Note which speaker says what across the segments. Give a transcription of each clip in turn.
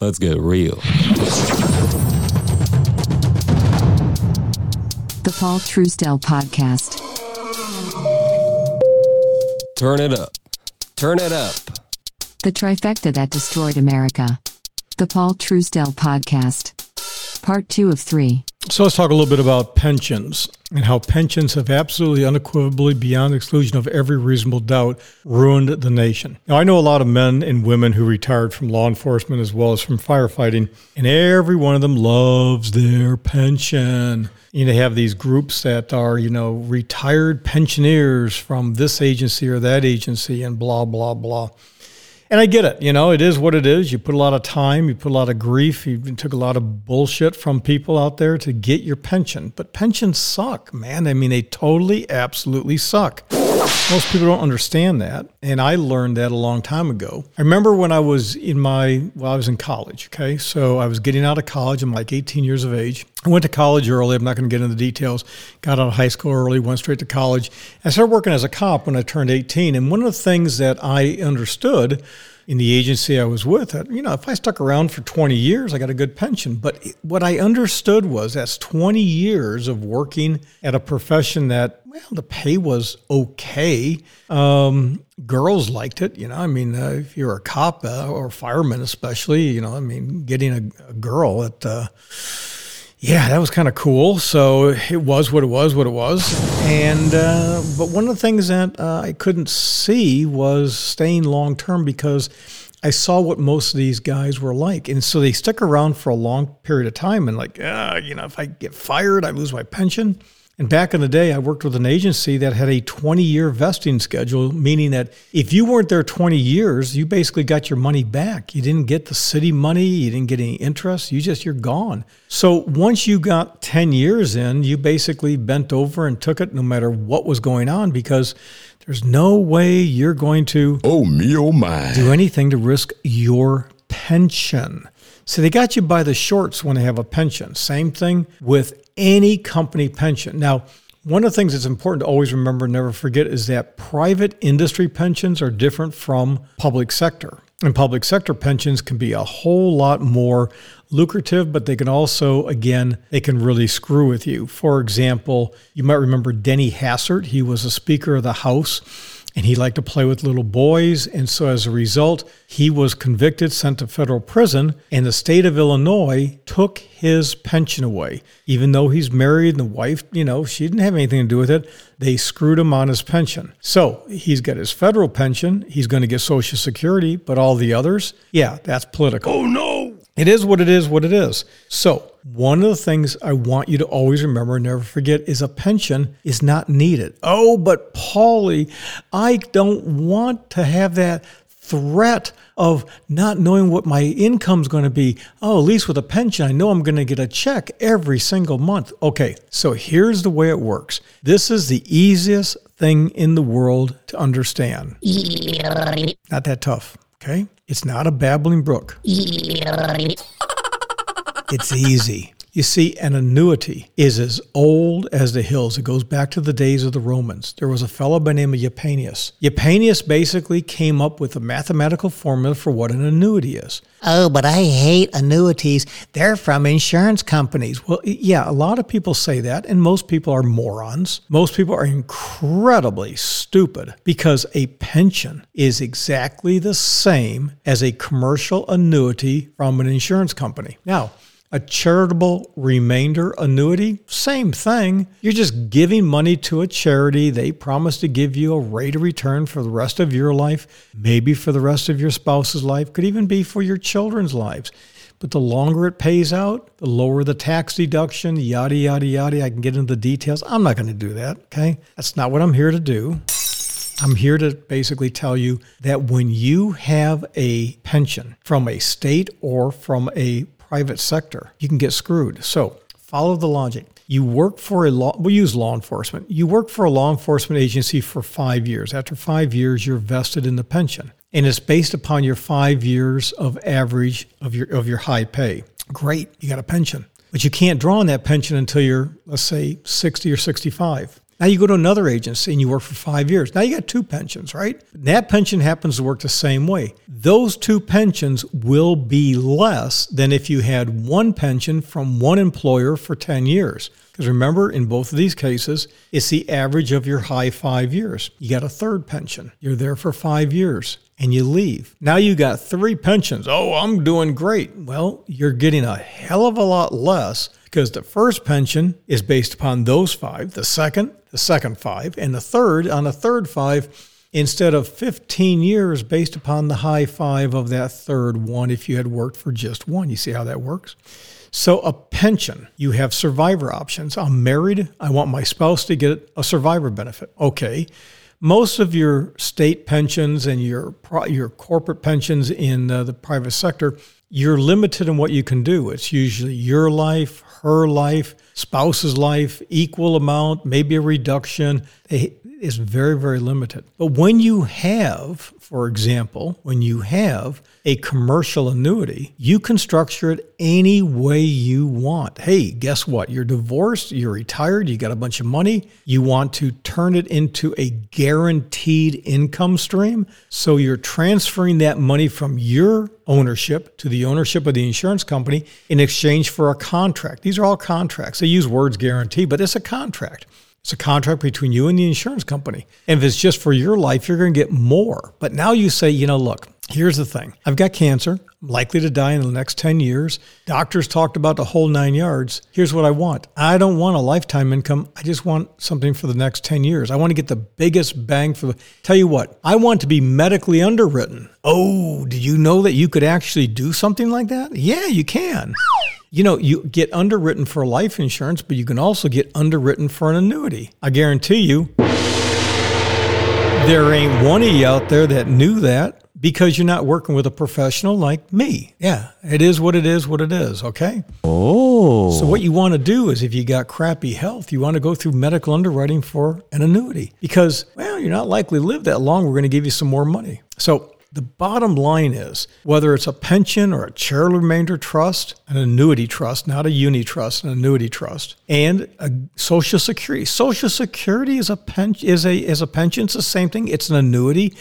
Speaker 1: Let's get real.
Speaker 2: The Paul Truesdell Podcast.
Speaker 1: Turn it up. Turn it up.
Speaker 2: The trifecta that destroyed America. The Paul Truesdell Podcast. Part two of three.
Speaker 3: So let's talk a little bit about pensions and how pensions have absolutely unequivocally, beyond exclusion of every reasonable doubt, ruined the nation. Now, I know a lot of men and women who retired from law enforcement as well as from firefighting, and every one of them loves their pension. You know, they have these groups that are, you know, retired pensioners from this agency or that agency and blah, blah, blah. And I get it. You know, it is what it is. You put a lot of time, you put a lot of grief, you took a lot of bullshit from people out there to get your pension. But pensions suck, man. I mean, they totally, absolutely suck. Most people don't understand that. And I learned that a long time ago. I remember when I was in my, well, I was in college, okay? So I was getting out of college. I'm like 18 years of age. I went to college early. I'm not going to get into the details. Got out of high school early, went straight to college. I started working as a cop when I turned 18. And one of the things that I understood in the agency I was with, you know, if I stuck around for 20 years, I got a good pension. But what I understood was that's 20 years of working at a profession that, well, the pay was okay. Um, girls liked it, you know. I mean, uh, if you're a cop uh, or fireman, especially, you know, I mean, getting a, a girl at, uh, yeah, that was kind of cool. So it was what it was, what it was. And uh, but one of the things that uh, I couldn't see was staying long term because I saw what most of these guys were like, and so they stick around for a long period of time. And like, uh, you know, if I get fired, I lose my pension. And back in the day, I worked with an agency that had a 20 year vesting schedule, meaning that if you weren't there 20 years, you basically got your money back. You didn't get the city money, you didn't get any interest, you just, you're gone. So once you got 10 years in, you basically bent over and took it no matter what was going on because there's no way you're going to
Speaker 4: Oh me, oh my.
Speaker 3: do anything to risk your pension. So they got you by the shorts when they have a pension. Same thing with any company pension. Now, one of the things that's important to always remember and never forget is that private industry pensions are different from public sector. And public sector pensions can be a whole lot more lucrative, but they can also, again, they can really screw with you. For example, you might remember Denny Hastert. He was a Speaker of the House and he liked to play with little boys. And so as a result, he was convicted, sent to federal prison, and the state of Illinois took his pension away. Even though he's married and the wife, you know, she didn't have anything to do with it, they screwed him on his pension. So he's got his federal pension, he's going to get Social Security, but all the others, yeah, that's political.
Speaker 4: Oh no.
Speaker 3: It is what it is, what it is. So, one of the things I want you to always remember and never forget is a pension is not needed. Oh, but Paulie, I don't want to have that threat of not knowing what my income's going to be. Oh, at least with a pension, I know I'm going to get a check every single month. Okay, so here's the way it works. This is the easiest thing in the world to understand. Not that tough, okay? It's not a babbling brook. It's easy. You see, an annuity is as old as the hills. It goes back to the days of the Romans. There was a fellow by the name of Eupanius. Eupanius basically came up with a mathematical formula for what an annuity is. Oh, but I hate annuities. They're from insurance companies. Well, yeah, a lot of people say that, and most people are morons. Most people are incredibly stupid because a pension is exactly the same as a commercial annuity from an insurance company. Now, a charitable remainder annuity, same thing. You're just giving money to a charity. They promise to give you a rate of return for the rest of your life, maybe for the rest of your spouse's life, could even be for your children's lives. But the longer it pays out, the lower the tax deduction, yada, yada, yada. I can get into the details. I'm not going to do that, okay? That's not what I'm here to do. I'm here to basically tell you that when you have a pension from a state or from a private sector, you can get screwed. So follow the logic. You work for a law, we'll use law enforcement. You work for a law enforcement agency for five years. After five years, you're vested in the pension. And it's based upon your five years of average of your of your high pay. Great, you got a pension. But you can't draw on that pension until you're, let's say, 60 or 65. Now you go to another agency and you work for five years. Now you got two pensions, right? That pension happens to work the same way. Those two pensions will be less than if you had one pension from one employer for 10 years. Because remember, in both of these cases, it's the average of your high five years. You got a third pension. You're there for five years and you leave. Now you got three pensions. Oh, I'm doing great. Well, you're getting a hell of a lot less because the first pension is based upon those five, the second, the second five, and the third on the third five instead of 15 years based upon the high five of that third one if you had worked for just one. You see how that works? So, a pension, you have survivor options. I'm married. I want my spouse to get a survivor benefit. Okay. Most of your state pensions and your, your corporate pensions in uh, the private sector, you're limited in what you can do. It's usually your life, her life, spouse's life, equal amount, maybe a reduction. It's very, very limited. But when you have, for example, when you have a commercial annuity, you can structure it any way you want. Hey, guess what? You're divorced, you're retired, you got a bunch of money, you want to turn it into a guaranteed income stream. So you're transferring that money from your ownership to the ownership of the insurance company in exchange for a contract. These are all contracts. They use words guarantee, but it's a contract. It's a contract between you and the insurance company. And if it's just for your life, you're going to get more. But now you say, you know, look, here's the thing I've got cancer. I'm likely to die in the next 10 years. Doctors talked about the whole nine yards. Here's what I want I don't want a lifetime income. I just want something for the next 10 years. I want to get the biggest bang for the. Tell you what, I want to be medically underwritten. Oh, did you know that you could actually do something like that? Yeah, you can. You know, you get underwritten for life insurance, but you can also get underwritten for an annuity. I guarantee you, there ain't one of you out there that knew that because you're not working with a professional like me. Yeah, it is what it is, what it is, okay?
Speaker 1: Oh.
Speaker 3: So, what you want to do is if you got crappy health, you want to go through medical underwriting for an annuity because, well, you're not likely to live that long. We're going to give you some more money. So, the bottom line is whether it's a pension or a charitable remainder trust, an annuity trust, not a unitrust, an annuity trust, and a social security. Social security is a pen, is a is a pension. It's the same thing. It's an annuity.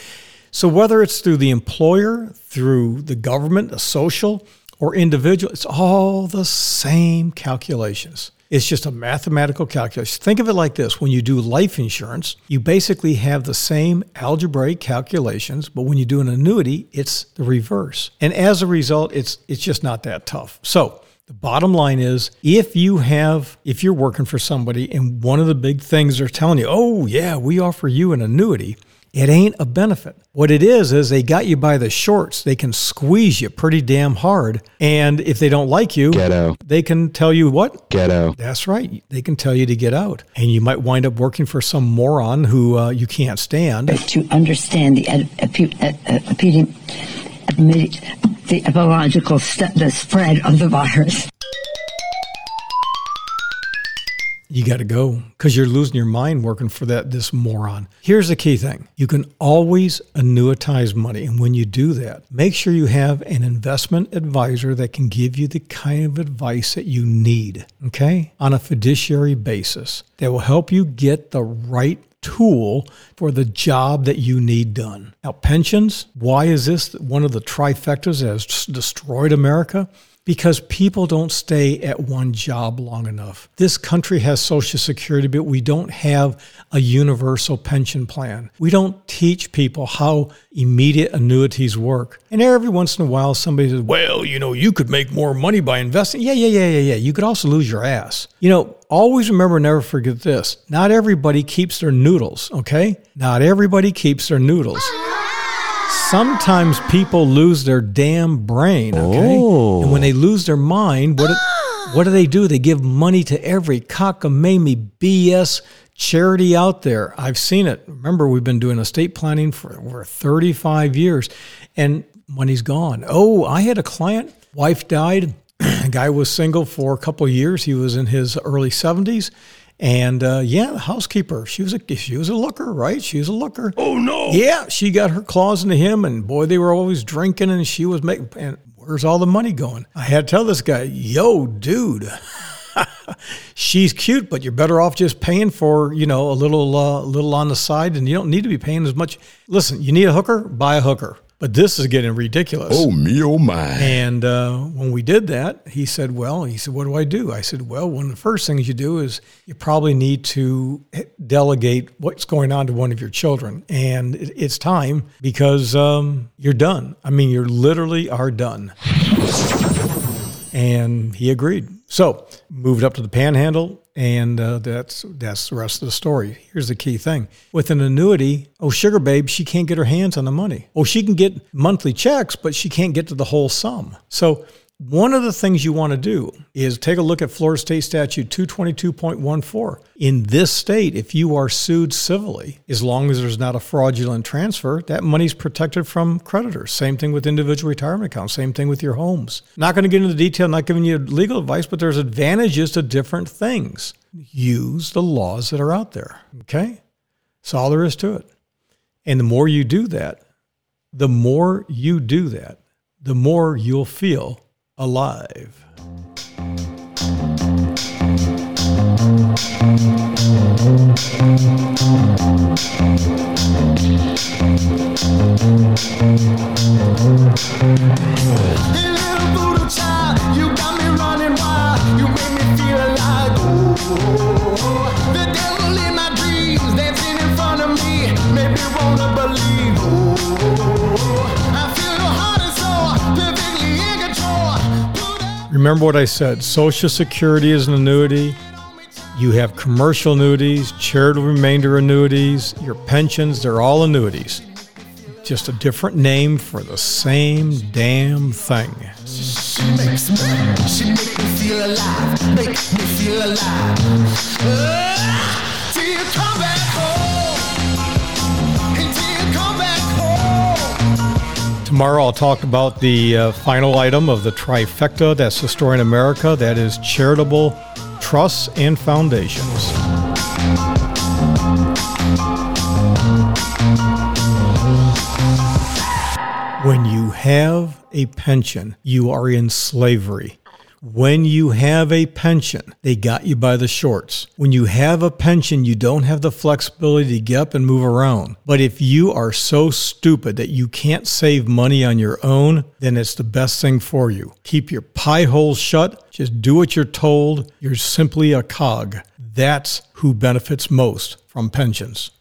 Speaker 3: So whether it's through the employer, through the government, a social, or individual, it's all the same calculations. It's just a mathematical calculation. Think of it like this when you do life insurance, you basically have the same algebraic calculations, but when you do an annuity, it's the reverse. And as a result, it's it's just not that tough. So the bottom line is if you have if you're working for somebody and one of the big things they're telling you, "Oh, yeah, we offer you an annuity." It ain't a benefit. What it is, is they got you by the shorts. They can squeeze you pretty damn hard. And if they don't like you,
Speaker 1: Ghetto.
Speaker 3: they can tell you what?
Speaker 1: Ghetto.
Speaker 3: That's right. They can tell you to get out. And you might wind up working for some moron who uh, you can't stand.
Speaker 4: To understand the, ed- epi- ed- ed- epi- the epidemiological st- the spread of the virus.
Speaker 3: You got to go because you're losing your mind working for that this moron. Here's the key thing. You can always annuitize money and when you do that, make sure you have an investment advisor that can give you the kind of advice that you need, okay? On a fiduciary basis that will help you get the right tool for the job that you need done. Now, pensions, why is this one of the trifectas that has destroyed America? Because people don't stay at one job long enough. This country has Social Security, but we don't have a universal pension plan. We don't teach people how immediate annuities work. And every once in a while, somebody says, Well, you know, you could make more money by investing. Yeah, yeah, yeah, yeah, yeah. You could also lose your ass. You know, always remember, never forget this not everybody keeps their noodles, okay? Not everybody keeps their noodles sometimes people lose their damn brain, okay?
Speaker 1: Oh.
Speaker 3: And when they lose their mind, what do, what do they do? They give money to every cockamamie BS charity out there. I've seen it. Remember, we've been doing estate planning for over 35 years and money's gone. Oh, I had a client, wife died, guy was single for a couple of years. He was in his early 70s and uh, yeah, the housekeeper, she was a she was a looker, right? She was a looker.
Speaker 1: Oh no!
Speaker 3: Yeah, she got her claws into him, and boy, they were always drinking, and she was making. And where's all the money going? I had to tell this guy, "Yo, dude." she's cute, but you're better off just paying for you know a little uh, little on the side, and you don't need to be paying as much. Listen, you need a hooker, buy a hooker. But this is getting ridiculous.
Speaker 5: Oh me, oh my!
Speaker 3: And uh, when we did that, he said, "Well, he said, what do I do?" I said, "Well, one of the first things you do is you probably need to delegate what's going on to one of your children, and it's time because um, you're done. I mean, you literally are done." And he agreed. So moved up to the Panhandle, and uh, that's that's the rest of the story. Here's the key thing: with an annuity, oh sugar babe, she can't get her hands on the money. Oh, she can get monthly checks, but she can't get to the whole sum. So one of the things you want to do is take a look at Florida State Statute 222.14. In this state, if you are sued civilly, as long as there's not a fraudulent transfer, that money's protected from creditors. Same thing with individual retirement accounts, same thing with your homes. Not going to get into the detail, not giving you legal advice, but there's advantages to different things. Use the laws that are out there. Okay? That's all there is to it. And the more you do that, the more you do that, the more you'll feel alive. Remember what I said Social Security is an annuity. You have commercial annuities, charitable remainder annuities, your pensions, they're all annuities. Just a different name for the same damn thing.
Speaker 6: She makes me, feel alive, make me feel alive. Uh, till you come back
Speaker 3: Tomorrow I'll talk about the uh, final item of the trifecta that's in America that is charitable trusts and foundations. When you have a pension, you are in slavery. When you have a pension, they got you by the shorts. When you have a pension, you don't have the flexibility to get up and move around. But if you are so stupid that you can't save money on your own, then it's the best thing for you. Keep your pie holes shut. Just do what you're told. You're simply a cog. That's who benefits most from pensions.